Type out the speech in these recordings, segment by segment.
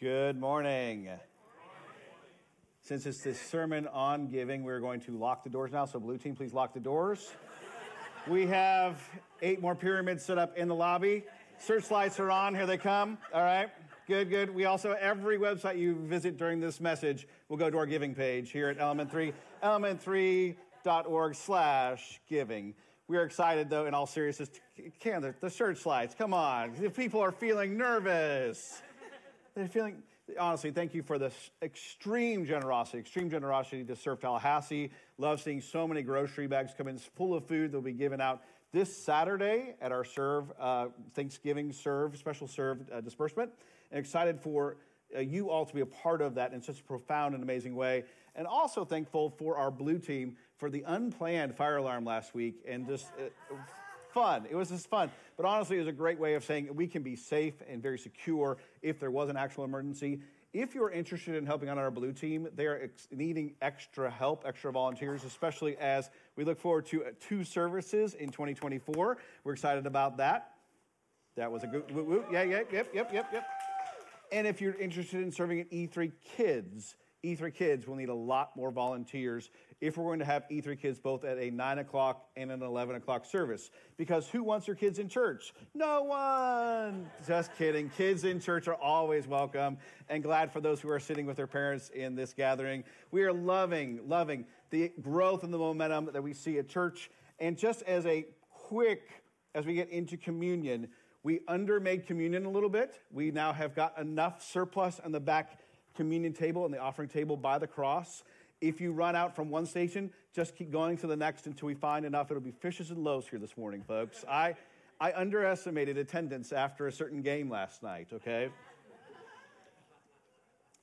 Good morning. Since it's this sermon on giving, we're going to lock the doors now. So, blue team, please lock the doors. We have eight more pyramids set up in the lobby. Searchlights are on. Here they come. All right. Good, good. We also, every website you visit during this message will go to our giving page here at Element 3, element3.org slash giving. We are excited, though, in all seriousness. Can the, the searchlights, come on. If people are feeling nervous, they're feeling, honestly, thank you for this extreme generosity, extreme generosity to serve Tallahassee. Love seeing so many grocery bags come in full of food that will be given out this Saturday at our serve uh, Thanksgiving serve special serve uh, disbursement and excited for uh, you all to be a part of that in such a profound and amazing way. And also thankful for our blue team for the unplanned fire alarm last week and just uh, fun. It was just fun. But honestly, it was a great way of saying we can be safe and very secure if there was an actual emergency. If you're interested in helping out our blue team, they are ex- needing extra help, extra volunteers, especially as we look forward to uh, two services in 2024. We're excited about that. That was a good, woo, woo. yeah, yeah, yep, yep, yep, yep. And if you're interested in serving at E3 Kids, E3 Kids will need a lot more volunteers if we're going to have E3 Kids both at a 9 o'clock and an 11 o'clock service. Because who wants their kids in church? No one! Just kidding. Kids in church are always welcome and glad for those who are sitting with their parents in this gathering. We are loving, loving the growth and the momentum that we see at church. And just as a quick, as we get into communion, we undermade communion a little bit. We now have got enough surplus on the back communion table and the offering table by the cross. If you run out from one station, just keep going to the next until we find enough. It'll be fishes and loaves here this morning, folks. I, I underestimated attendance after a certain game last night, okay?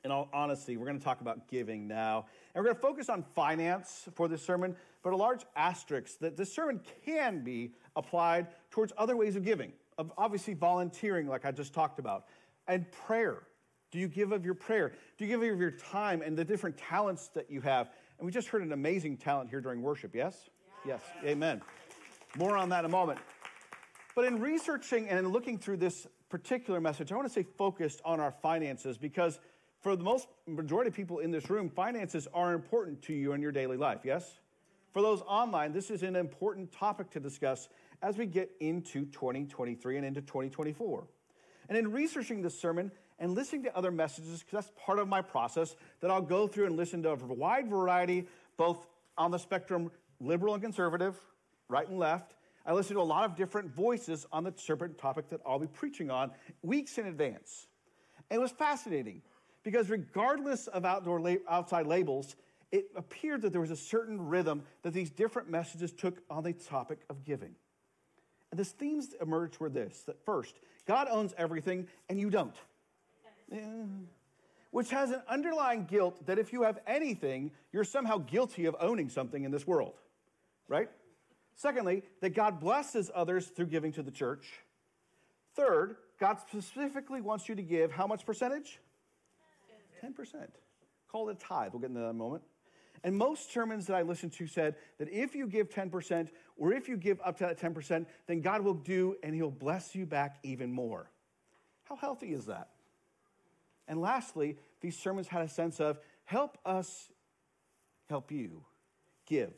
In all honesty, we're going to talk about giving now. And we're going to focus on finance for this sermon, but a large asterisk that this sermon can be applied towards other ways of giving of obviously volunteering, like I just talked about, and prayer. Do you give of your prayer? Do you give of your time and the different talents that you have? And we just heard an amazing talent here during worship, yes? Yeah. Yes, amen. More on that in a moment. But in researching and in looking through this particular message, I want to say focused on our finances because for the most majority of people in this room, finances are important to you in your daily life, yes? For those online, this is an important topic to discuss as we get into 2023 and into 2024. And in researching this sermon and listening to other messages, because that's part of my process, that I'll go through and listen to a wide variety, both on the spectrum liberal and conservative, right and left. I listen to a lot of different voices on the serpent topic that I'll be preaching on weeks in advance. And it was fascinating because regardless of outdoor la- outside labels, it appeared that there was a certain rhythm that these different messages took on the topic of giving. And the themes that emerged were this that first, God owns everything and you don't. Yeah. Which has an underlying guilt that if you have anything, you're somehow guilty of owning something in this world, right? Secondly, that God blesses others through giving to the church. Third, God specifically wants you to give how much percentage? 10%. Call it a tithe. We'll get into that in a moment. And most sermons that I listened to said that if you give 10% or if you give up to that 10%, then God will do and He'll bless you back even more. How healthy is that? And lastly, these sermons had a sense of help us help you give.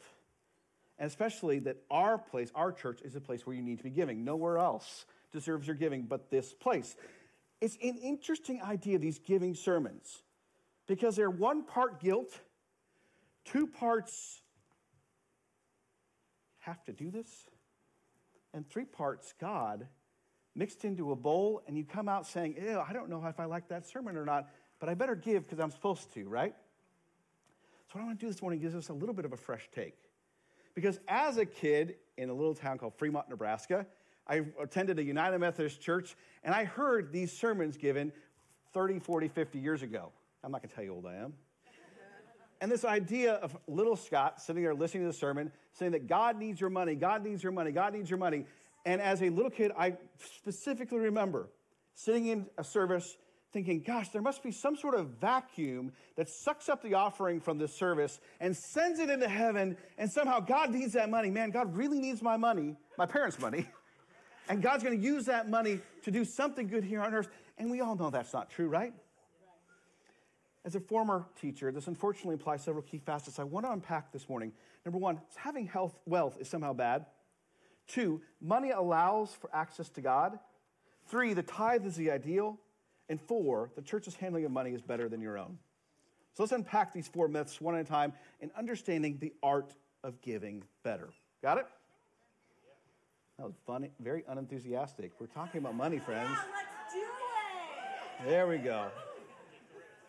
And especially that our place, our church, is a place where you need to be giving. Nowhere else deserves your giving but this place. It's an interesting idea, these giving sermons, because they're one part guilt two parts have to do this, and three parts God mixed into a bowl, and you come out saying, Ew, I don't know if I like that sermon or not, but I better give because I'm supposed to, right? So, what I want to do this morning gives us a little bit of a fresh take. Because as a kid in a little town called Fremont, Nebraska, I attended a United Methodist church, and I heard these sermons given 30, 40, 50 years ago. I'm not going to tell you how old I am. And this idea of little Scott sitting there listening to the sermon, saying that God needs your money, God needs your money, God needs your money. And as a little kid, I specifically remember sitting in a service thinking, gosh, there must be some sort of vacuum that sucks up the offering from this service and sends it into heaven, and somehow God needs that money. Man, God really needs my money, my parents' money. And God's going to use that money to do something good here on earth. And we all know that's not true, right? As a former teacher, this unfortunately implies several key facets I want to unpack this morning. Number one, having health, wealth is somehow bad. Two, money allows for access to God. Three, the tithe is the ideal. And four, the church's handling of money is better than your own. So let's unpack these four myths one at a time in understanding the art of giving better. Got it? That was funny, very unenthusiastic. We're talking about money, friends. Yeah, let's do it. There we go.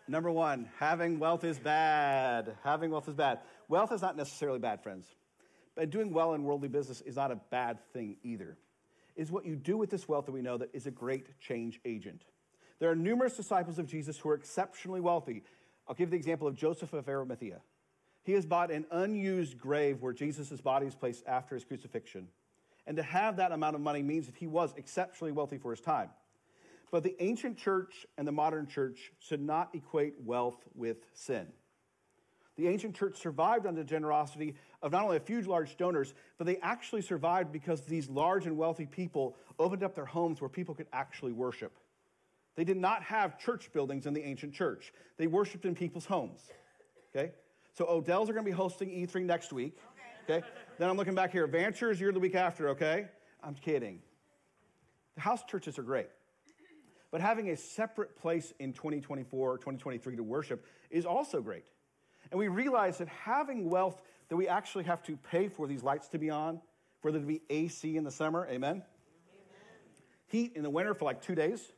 Number one, having wealth is bad. Having wealth is bad. Wealth is not necessarily bad, friends. But doing well in worldly business is not a bad thing either. It is what you do with this wealth that we know that is a great change agent. There are numerous disciples of Jesus who are exceptionally wealthy. I'll give the example of Joseph of Arimathea. He has bought an unused grave where Jesus' body is placed after his crucifixion. And to have that amount of money means that he was exceptionally wealthy for his time. But the ancient church and the modern church should not equate wealth with sin. The ancient church survived under the generosity of not only a few large donors, but they actually survived because these large and wealthy people opened up their homes where people could actually worship. They did not have church buildings in the ancient church. They worshiped in people's homes. Okay? So Odell's are going to be hosting E3 next week. Okay? then I'm looking back here. Vanchers, you're the week after, okay? I'm kidding. The house churches are great. But having a separate place in 2024 or 2023 to worship is also great. And we realize that having wealth that we actually have to pay for these lights to be on, for there to be AC in the summer, amen? amen. Heat in the winter for like two days.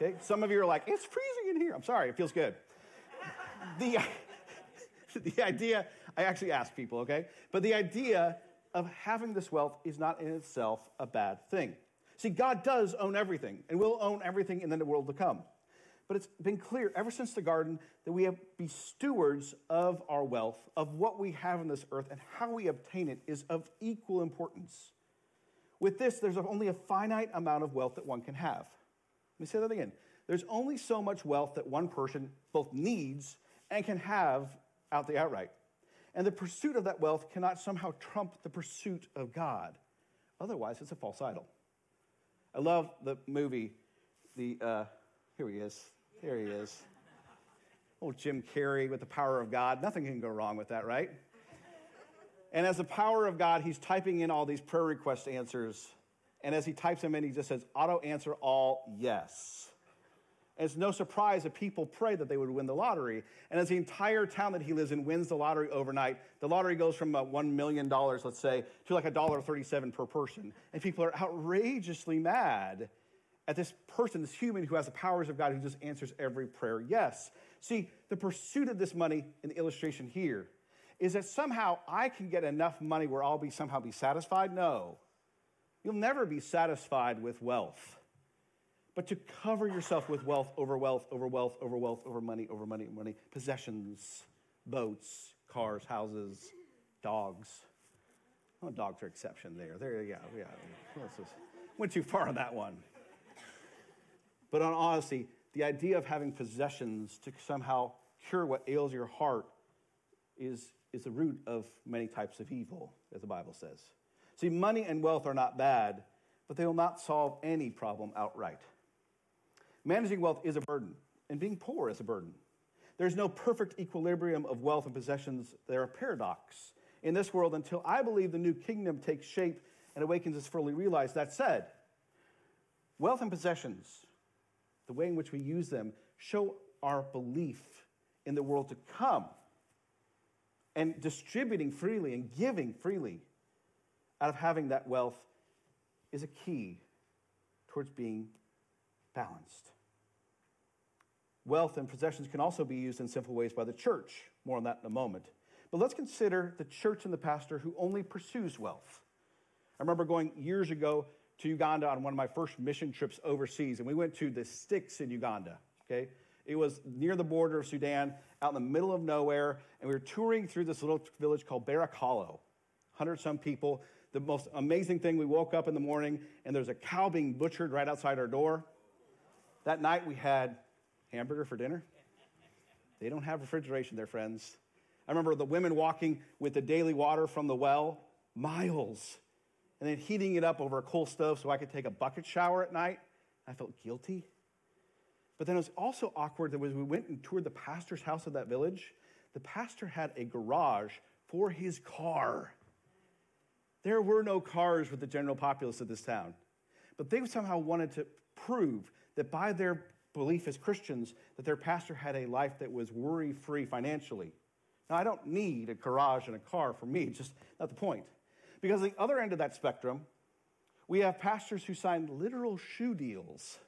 Okay? Some of you are like, it's freezing in here. I'm sorry, it feels good. the, the idea, I actually ask people, okay? But the idea of having this wealth is not in itself a bad thing. See, God does own everything and will own everything in the world to come. But it's been clear ever since the garden that we have be stewards of our wealth, of what we have in this earth, and how we obtain it is of equal importance. With this, there's only a finite amount of wealth that one can have. Let me say that again. There's only so much wealth that one person both needs and can have out the outright. And the pursuit of that wealth cannot somehow trump the pursuit of God. Otherwise, it's a false idol. I love the movie, the, uh, here he is. Here he is. Old Jim Carrey with the power of God. Nothing can go wrong with that, right? And as the power of God, he's typing in all these prayer request answers. And as he types them in, he just says, auto answer all yes. And it's no surprise that people pray that they would win the lottery. And as the entire town that he lives in wins the lottery overnight, the lottery goes from uh, $1 million, let's say, to like $1.37 per person. And people are outrageously mad at this person, this human who has the powers of God who just answers every prayer yes. See, the pursuit of this money in the illustration here is that somehow I can get enough money where I'll be somehow be satisfied. No. You'll never be satisfied with wealth but to cover yourself with wealth over wealth over wealth over wealth over money over money money, possessions, boats, cars, houses, dogs. Oh, dogs are exception there. There you go. Yeah, went too far on that one. But on honesty, the idea of having possessions to somehow cure what ails your heart is, is the root of many types of evil, as the Bible says. See, money and wealth are not bad, but they will not solve any problem outright. Managing wealth is a burden, and being poor is a burden. There's no perfect equilibrium of wealth and possessions. They're a paradox in this world until I believe the new kingdom takes shape and awakens us fully realized. That said, wealth and possessions, the way in which we use them, show our belief in the world to come. And distributing freely and giving freely out of having that wealth is a key towards being balanced. Wealth and possessions can also be used in sinful ways by the church. More on that in a moment. But let's consider the church and the pastor who only pursues wealth. I remember going years ago to Uganda on one of my first mission trips overseas, and we went to the sticks in Uganda, okay? It was near the border of Sudan, out in the middle of nowhere, and we were touring through this little village called Barakalo. 100 some people. The most amazing thing, we woke up in the morning, and there's a cow being butchered right outside our door. That night we had hamburger for dinner. They don't have refrigeration there, friends. I remember the women walking with the daily water from the well, miles, and then heating it up over a coal stove so I could take a bucket shower at night. I felt guilty. But then it was also awkward that when we went and toured the pastor's house of that village, the pastor had a garage for his car. There were no cars with the general populace of this town. But they somehow wanted to prove that by their belief as Christians, that their pastor had a life that was worry free financially. Now, I don't need a garage and a car for me, it's just not the point. Because the other end of that spectrum, we have pastors who sign literal shoe deals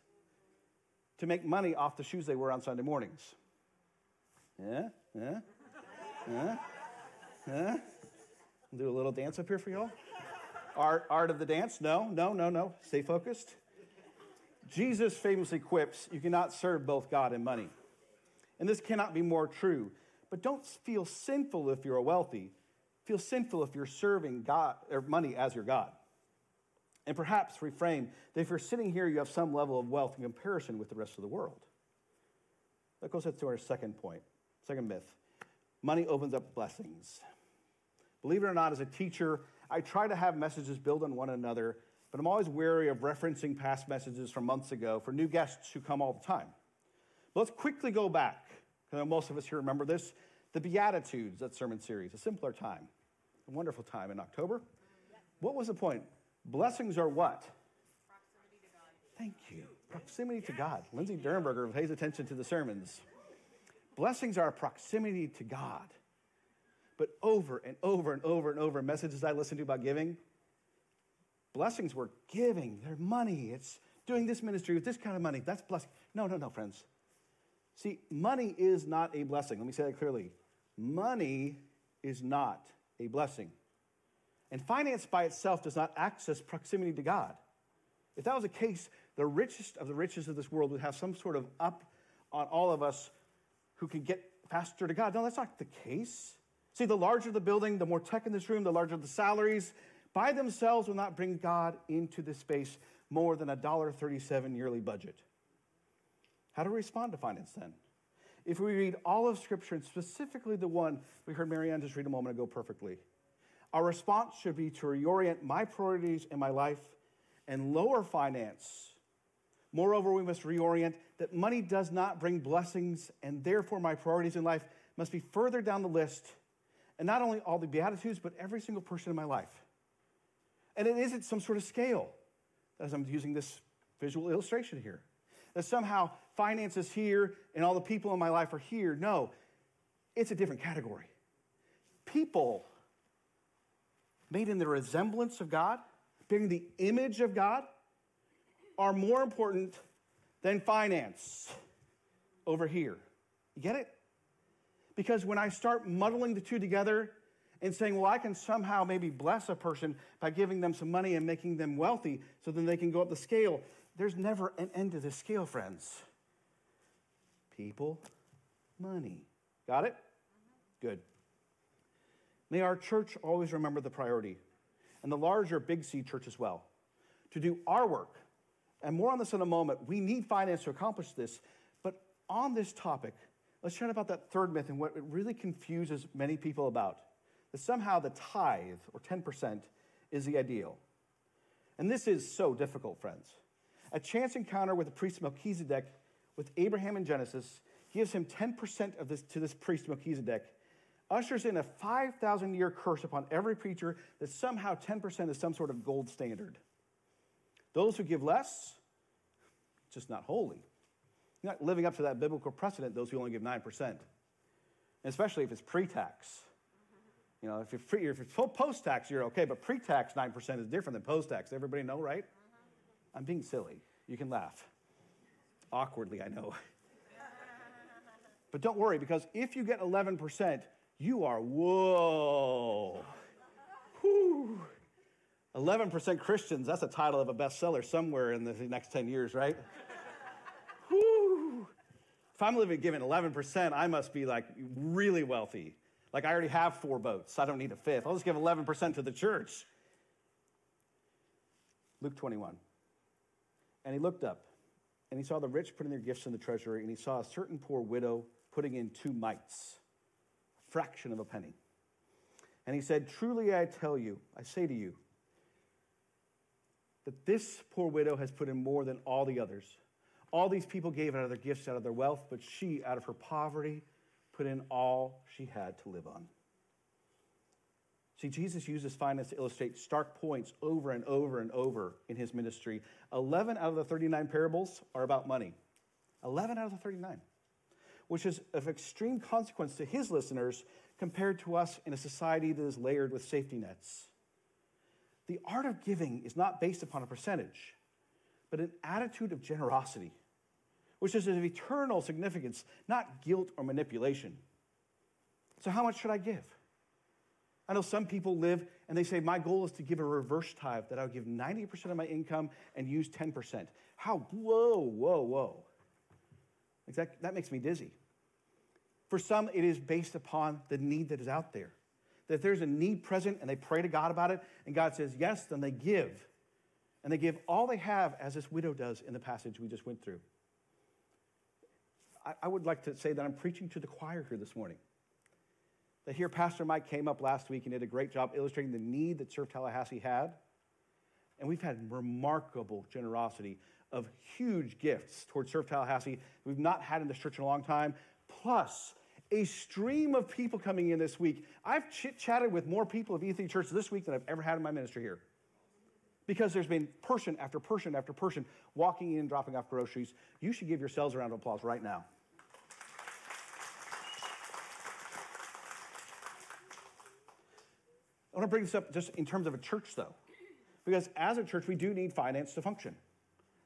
to make money off the shoes they wear on Sunday mornings. Yeah? Yeah? Yeah? Yeah? Do a little dance up here for y'all? Art, art of the dance? No, no, no, no. Stay focused. Jesus famously quips, You cannot serve both God and money. And this cannot be more true. But don't feel sinful if you're wealthy. Feel sinful if you're serving God or money as your God. And perhaps reframe that if you're sitting here, you have some level of wealth in comparison with the rest of the world. That goes to our second point, second myth. Money opens up blessings. Believe it or not, as a teacher, I try to have messages build on one another, but I'm always wary of referencing past messages from months ago for new guests who come all the time. But let's quickly go back, because most of us here remember this the Beatitudes, that sermon series, a simpler time, a wonderful time in October. What was the point? Blessings are what? Thank you. Proximity to God. Lindsay Dernberger pays attention to the sermons. Blessings are proximity to God. But over and over and over and over, messages I listen to about giving, blessings were giving. Their money. It's doing this ministry with this kind of money. That's blessing. No, no, no, friends. See, money is not a blessing. Let me say that clearly. Money is not a blessing. And finance by itself does not access proximity to God. If that was the case, the richest of the riches of this world would have some sort of up on all of us who can get faster to God. No, that's not the case. See, the larger the building, the more tech in this room, the larger the salaries, by themselves will not bring God into this space more than a $1.37 yearly budget. How do we respond to finance then? If we read all of Scripture, and specifically the one we heard Marianne just read a moment ago perfectly, our response should be to reorient my priorities in my life and lower finance. Moreover, we must reorient that money does not bring blessings, and therefore my priorities in life must be further down the list, and not only all the Beatitudes, but every single person in my life. And it isn't some sort of scale, as I'm using this visual illustration here, that somehow finances here and all the people in my life are here. No, it's a different category. People made in the resemblance of God, bearing the image of God, are more important than finance over here. You get it? Because when I start muddling the two together and saying, well, I can somehow maybe bless a person by giving them some money and making them wealthy so then they can go up the scale, there's never an end to this scale, friends. People, money. Got it? Good. May our church always remember the priority, and the larger Big C church as well, to do our work. And more on this in a moment. We need finance to accomplish this. But on this topic, let's chat about that third myth and what it really confuses many people about that somehow the tithe, or 10%, is the ideal. And this is so difficult, friends. A chance encounter with the priest Melchizedek with Abraham in Genesis gives him 10% of this to this priest Melchizedek ushers in a 5,000 year curse upon every preacher that somehow 10% is some sort of gold standard. Those who give less, just not holy. You're not living up to that biblical precedent, those who only give 9%. And especially if it's pre tax. You know, if, you're if it's post tax, you're okay, but pre tax 9% is different than post tax. Everybody know, right? Uh-huh. I'm being silly. You can laugh. Awkwardly, I know. but don't worry, because if you get 11%, you are, whoa. Whew. 11% Christians, that's a title of a bestseller somewhere in the next 10 years, right? Whew. If I'm living giving 11%, I must be like really wealthy. Like I already have four boats, I don't need a fifth. I'll just give 11% to the church. Luke 21. And he looked up, and he saw the rich putting their gifts in the treasury, and he saw a certain poor widow putting in two mites a fraction of a penny. And he said, Truly I tell you, I say to you, that this poor widow has put in more than all the others. All these people gave out of their gifts, out of their wealth, but she, out of her poverty, put in all she had to live on. See, Jesus uses finance to illustrate stark points over and over and over in his ministry. 11 out of the 39 parables are about money. 11 out of the 39, which is of extreme consequence to his listeners compared to us in a society that is layered with safety nets. The art of giving is not based upon a percentage, but an attitude of generosity, which is of eternal significance, not guilt or manipulation. So, how much should I give? I know some people live and they say, My goal is to give a reverse tithe, that I'll give 90% of my income and use 10%. How? Whoa, whoa, whoa. That, that makes me dizzy. For some, it is based upon the need that is out there. That there's a need present and they pray to God about it, and God says yes, then they give. And they give all they have, as this widow does in the passage we just went through. I, I would like to say that I'm preaching to the choir here this morning that here Pastor Mike came up last week and did a great job illustrating the need that Serve Tallahassee had. And we've had remarkable generosity of huge gifts towards Serve Tallahassee we've not had in this church in a long time, plus a stream of people coming in this week. I've chit chatted with more people of E3 Church this week than I've ever had in my ministry here. Because there's been person after person after person walking in, and dropping off groceries. You should give yourselves a round of applause right now. I want to bring this up just in terms of a church, though, because as a church, we do need finance to function.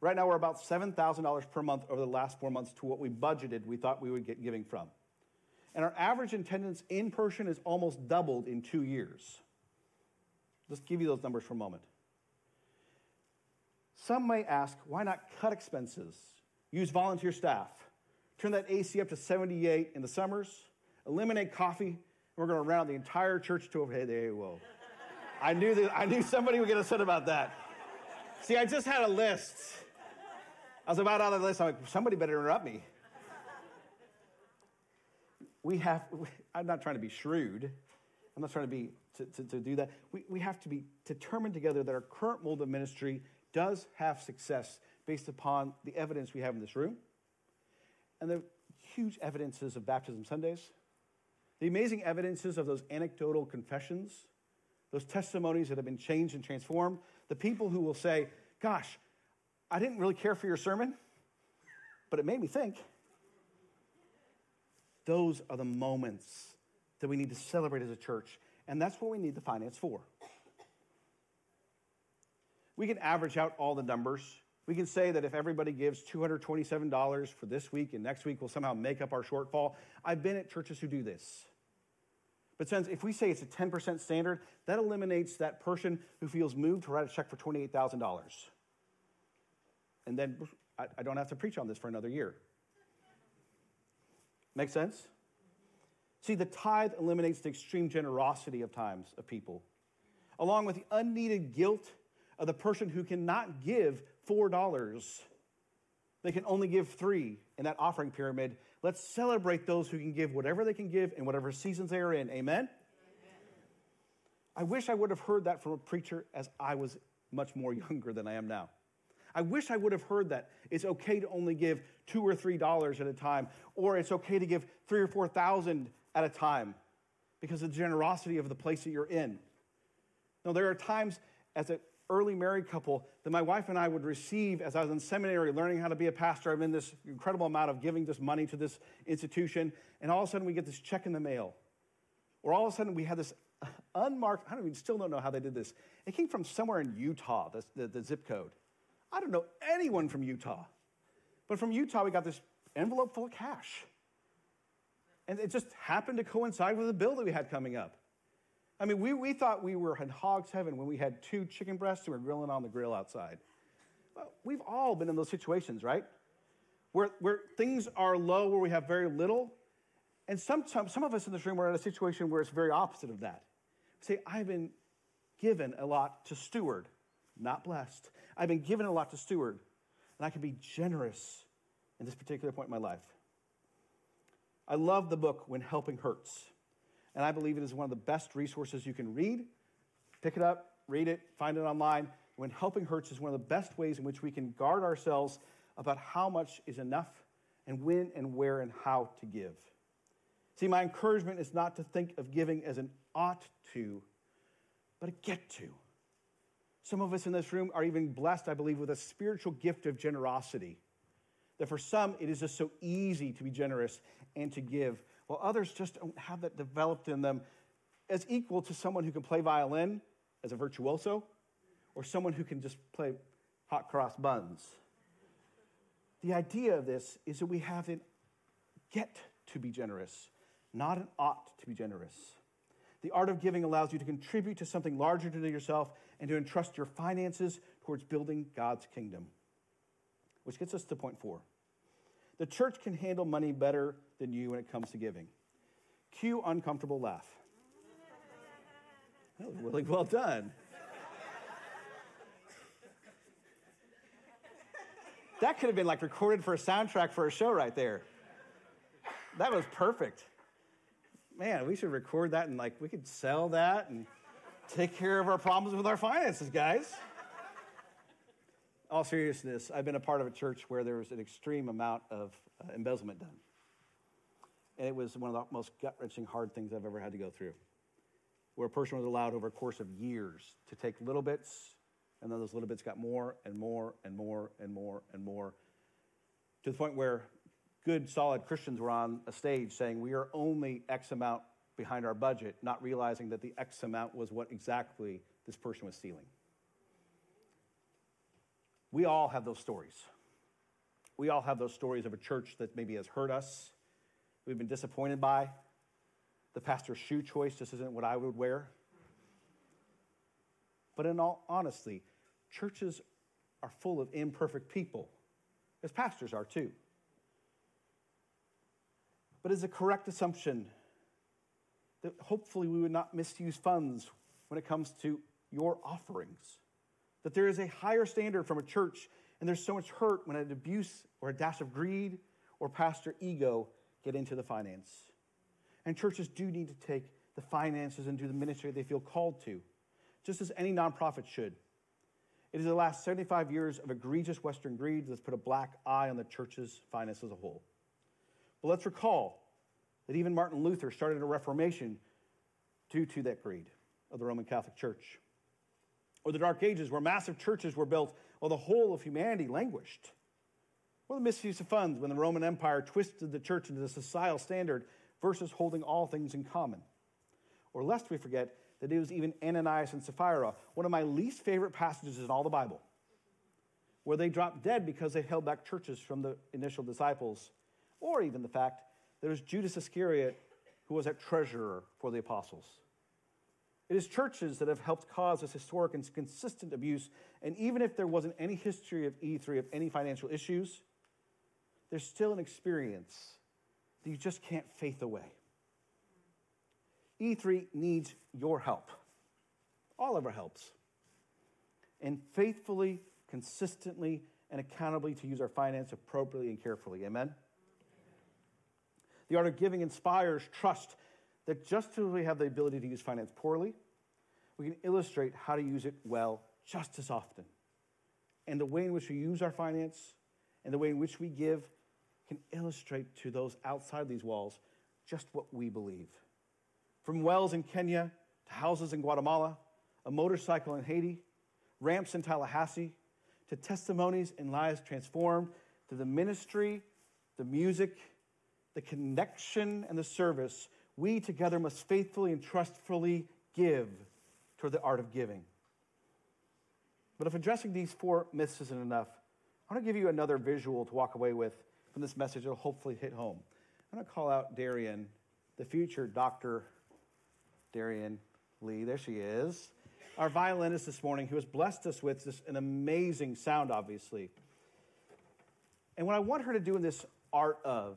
Right now, we're about $7,000 per month over the last four months to what we budgeted we thought we would get giving from. And our average attendance in person is almost doubled in two years. Just give you those numbers for a moment. Some may ask, why not cut expenses? Use volunteer staff. Turn that AC up to 78 in the summers. Eliminate coffee we're going to round the entire church to hey, hey, whoa. I knew that I knew somebody would get upset about that. See, I just had a list. I was about on the list. I'm like, somebody better interrupt me. We have, I'm not trying to be shrewd. I'm not trying to be to, to, to do that. We, we have to be determined together that our current mold of ministry does have success based upon the evidence we have in this room and the huge evidences of baptism Sundays the amazing evidences of those anecdotal confessions, those testimonies that have been changed and transformed, the people who will say, Gosh, I didn't really care for your sermon, but it made me think. Those are the moments that we need to celebrate as a church, and that's what we need the finance for. We can average out all the numbers. We can say that if everybody gives $227 for this week and next week, we'll somehow make up our shortfall. I've been at churches who do this. But since if we say it's a 10% standard, that eliminates that person who feels moved to write a check for $28,000. And then I, I don't have to preach on this for another year. Make sense? See, the tithe eliminates the extreme generosity of times of people, along with the unneeded guilt of the person who cannot give $4. They can only give three in that offering pyramid Let's celebrate those who can give whatever they can give in whatever seasons they are in. Amen? Amen? I wish I would have heard that from a preacher as I was much more younger than I am now. I wish I would have heard that it's okay to only give two or three dollars at a time, or it's okay to give three or four thousand at a time because of the generosity of the place that you're in. Now, there are times as a early married couple that my wife and I would receive as I was in seminary learning how to be a pastor. I'm in this incredible amount of giving this money to this institution, and all of a sudden we get this check in the mail. Or all of a sudden we had this unmarked, I don't even still don't know how they did this. It came from somewhere in Utah, the, the, the zip code. I don't know anyone from Utah. But from Utah, we got this envelope full of cash. And it just happened to coincide with the bill that we had coming up. I mean, we, we thought we were in hog's heaven when we had two chicken breasts and we were grilling on the grill outside. We've all been in those situations, right? Where, where things are low, where we have very little. And some, some, some of us in this room are in a situation where it's very opposite of that. Say, I've been given a lot to steward, not blessed. I've been given a lot to steward, and I can be generous in this particular point in my life. I love the book When Helping Hurts and I believe it is one of the best resources you can read. Pick it up, read it, find it online. When Helping Hurts is one of the best ways in which we can guard ourselves about how much is enough and when and where and how to give. See, my encouragement is not to think of giving as an ought to, but a get to. Some of us in this room are even blessed, I believe, with a spiritual gift of generosity. That for some, it is just so easy to be generous and to give, while others just don't have that developed in them as equal to someone who can play violin as a virtuoso or someone who can just play hot cross buns. The idea of this is that we have an get to be generous, not an ought to be generous. The art of giving allows you to contribute to something larger than yourself and to entrust your finances towards building God's kingdom. Which gets us to point four. The church can handle money better than you when it comes to giving. Cue uncomfortable laugh. That was really well done. That could have been like recorded for a soundtrack for a show right there. That was perfect. Man, we should record that and like we could sell that and take care of our problems with our finances, guys. All seriousness, I've been a part of a church where there was an extreme amount of uh, embezzlement done. And it was one of the most gut wrenching, hard things I've ever had to go through. Where a person was allowed over a course of years to take little bits, and then those little bits got more and more and more and more and more to the point where good, solid Christians were on a stage saying, We are only X amount behind our budget, not realizing that the X amount was what exactly this person was stealing. We all have those stories. We all have those stories of a church that maybe has hurt us, we've been disappointed by. The pastor's shoe choice just isn't what I would wear. But in all honesty, churches are full of imperfect people, as pastors are too. But it's a correct assumption that hopefully we would not misuse funds when it comes to your offerings. That there is a higher standard from a church, and there's so much hurt when an abuse or a dash of greed or pastor ego get into the finance. And churches do need to take the finances and do the ministry they feel called to, just as any nonprofit should. It is the last 75 years of egregious Western greed that's put a black eye on the church's finance as a whole. But let's recall that even Martin Luther started a reformation due to that greed of the Roman Catholic Church. Or the Dark Ages, where massive churches were built while the whole of humanity languished. Or the misuse of funds when the Roman Empire twisted the church into the societal standard versus holding all things in common. Or lest we forget that it was even Ananias and Sapphira, one of my least favorite passages in all the Bible, where they dropped dead because they held back churches from the initial disciples, or even the fact that it was Judas Iscariot, who was a treasurer for the apostles. It is churches that have helped cause this historic and consistent abuse. And even if there wasn't any history of E3 of any financial issues, there's still an experience that you just can't faith away. E3 needs your help, all of our helps, and faithfully, consistently, and accountably to use our finance appropriately and carefully. Amen? The art of giving inspires trust that just as we have the ability to use finance poorly, we can illustrate how to use it well just as often. And the way in which we use our finance and the way in which we give can illustrate to those outside these walls just what we believe. From wells in Kenya to houses in Guatemala, a motorcycle in Haiti, ramps in Tallahassee, to testimonies and lives transformed, to the ministry, the music, the connection and the service, we together must faithfully and trustfully give toward the art of giving. But if addressing these four myths isn't enough, I want to give you another visual to walk away with from this message that'll hopefully hit home. I'm going to call out Darian, the future Dr. Darian Lee. There she is. Our violinist this morning, who has blessed us with this, an amazing sound, obviously. And what I want her to do in this art of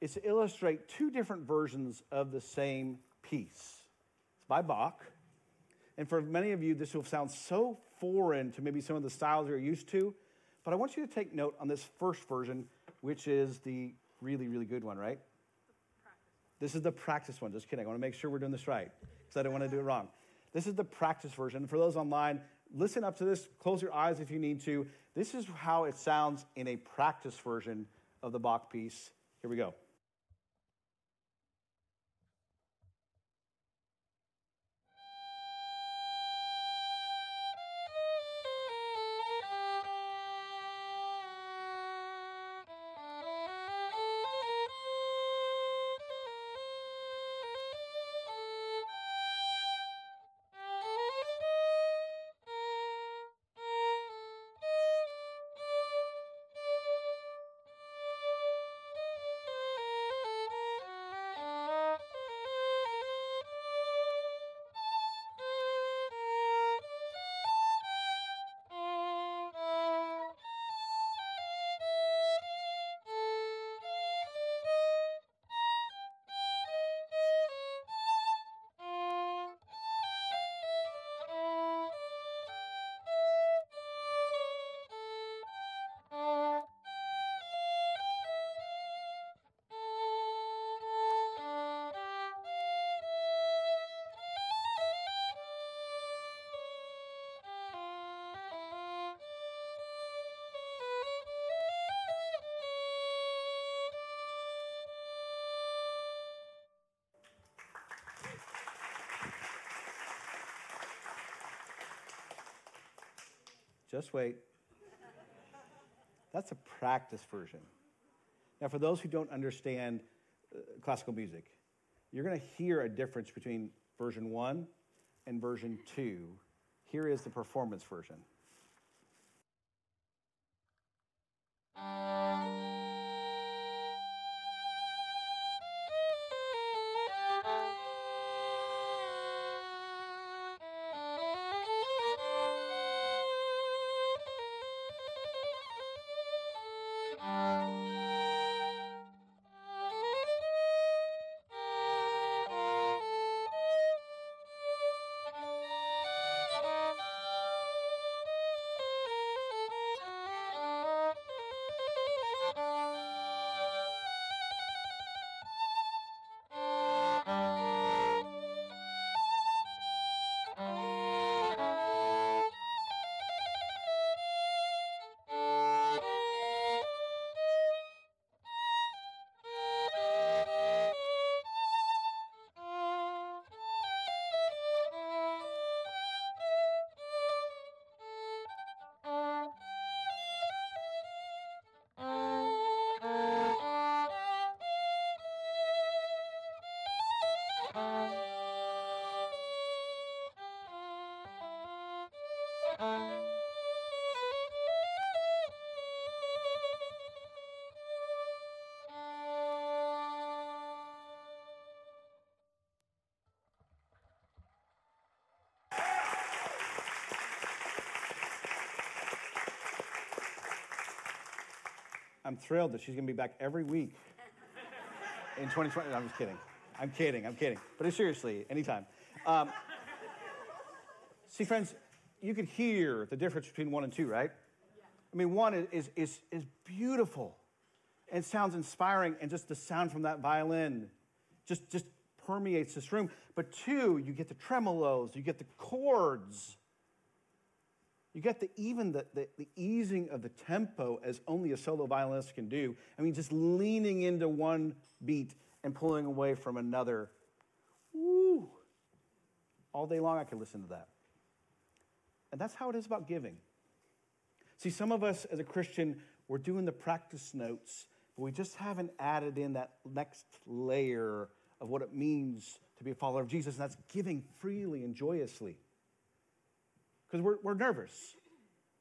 is to illustrate two different versions of the same piece. It's by Bach. And for many of you, this will sound so foreign to maybe some of the styles you're used to. But I want you to take note on this first version, which is the really, really good one, right? This is the practice one. Just kidding. I want to make sure we're doing this right because I don't want to do it wrong. This is the practice version. For those online, listen up to this, close your eyes if you need to. This is how it sounds in a practice version of the Bach piece. Here we go. Just wait. That's a practice version. Now, for those who don't understand uh, classical music, you're going to hear a difference between version one and version two. Here is the performance version. Thrilled that she's going to be back every week in 2020. No, I'm just kidding. I'm kidding. I'm kidding. But seriously, anytime. Um, see, friends, you can hear the difference between one and two, right? I mean, one is, is, is beautiful and sounds inspiring, and just the sound from that violin just, just permeates this room. But two, you get the tremolos, you get the chords you get the, even the, the, the, easing of the tempo as only a solo violinist can do. I mean, just leaning into one beat and pulling away from another. Woo! All day long, I could listen to that. And that's how it is about giving. See, some of us as a Christian, we're doing the practice notes, but we just haven't added in that next layer of what it means to be a follower of Jesus, and that's giving freely and joyously because we're, we're nervous.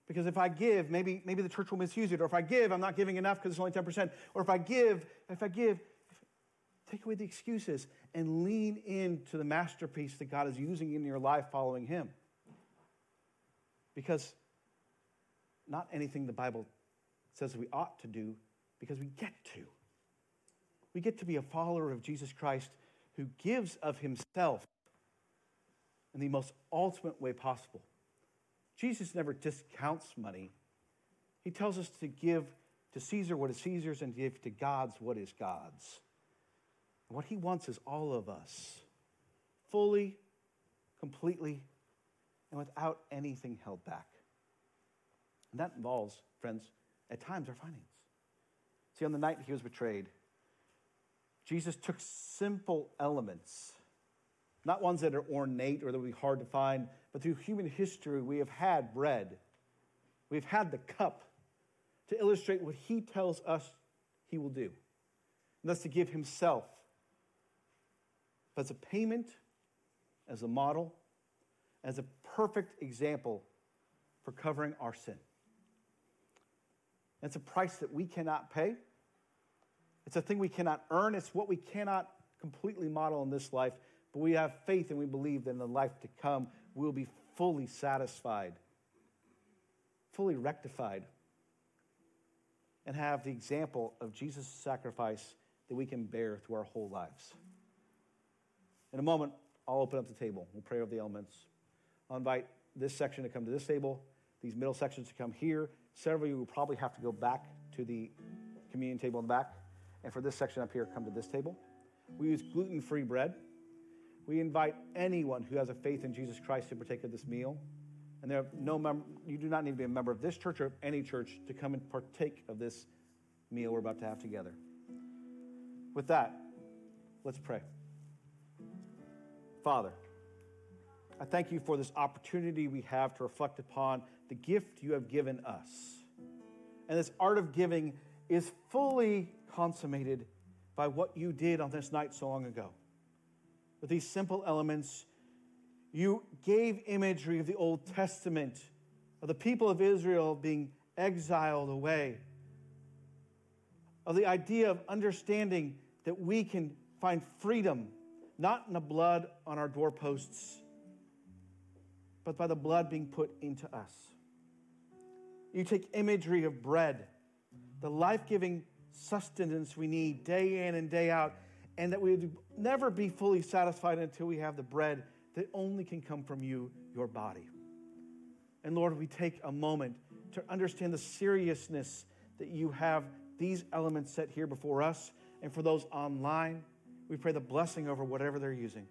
Because if I give, maybe, maybe the church will misuse it. Or if I give, I'm not giving enough because it's only 10%. Or if I give, if I give, take away the excuses and lean into the masterpiece that God is using in your life following Him. Because not anything the Bible says we ought to do, because we get to. We get to be a follower of Jesus Christ who gives of Himself in the most ultimate way possible. Jesus never discounts money. He tells us to give to Caesar what is Caesar's and give to God's what is God's. And what he wants is all of us, fully, completely, and without anything held back. And that involves, friends, at times our finances. See, on the night he was betrayed, Jesus took simple elements, not ones that are ornate or that would be hard to find, but through human history, we have had bread. We've had the cup to illustrate what he tells us he will do. And that's to give himself as a payment, as a model, as a perfect example for covering our sin. It's a price that we cannot pay. It's a thing we cannot earn. It's what we cannot completely model in this life, but we have faith and we believe that in the life to come, we'll be fully satisfied, fully rectified, and have the example of Jesus' sacrifice that we can bear through our whole lives. In a moment, I'll open up the table. We'll pray over the elements. I'll invite this section to come to this table, these middle sections to come here. Several of you will probably have to go back to the communion table in the back. And for this section up here, come to this table. We use gluten free bread. We invite anyone who has a faith in Jesus Christ to partake of this meal. And there are no mem- you do not need to be a member of this church or any church to come and partake of this meal we're about to have together. With that, let's pray. Father, I thank you for this opportunity we have to reflect upon the gift you have given us. And this art of giving is fully consummated by what you did on this night so long ago. With these simple elements, you gave imagery of the Old Testament, of the people of Israel being exiled away, of the idea of understanding that we can find freedom not in the blood on our doorposts, but by the blood being put into us. You take imagery of bread, the life giving sustenance we need day in and day out, and that we would never be fully satisfied until we have the bread that only can come from you, your body. And Lord, we take a moment to understand the seriousness that you have these elements set here before us, and for those online, we pray the blessing over whatever they're using.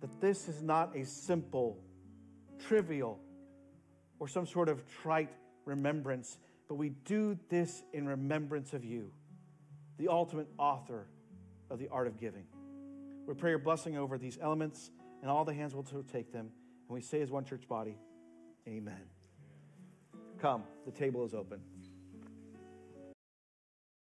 That this is not a simple, trivial, or some sort of trite remembrance, but we do this in remembrance of you, the ultimate author of the art of giving. We pray your blessing over these elements, and all the hands will take them. And we say as one church body, Amen. Come, the table is open.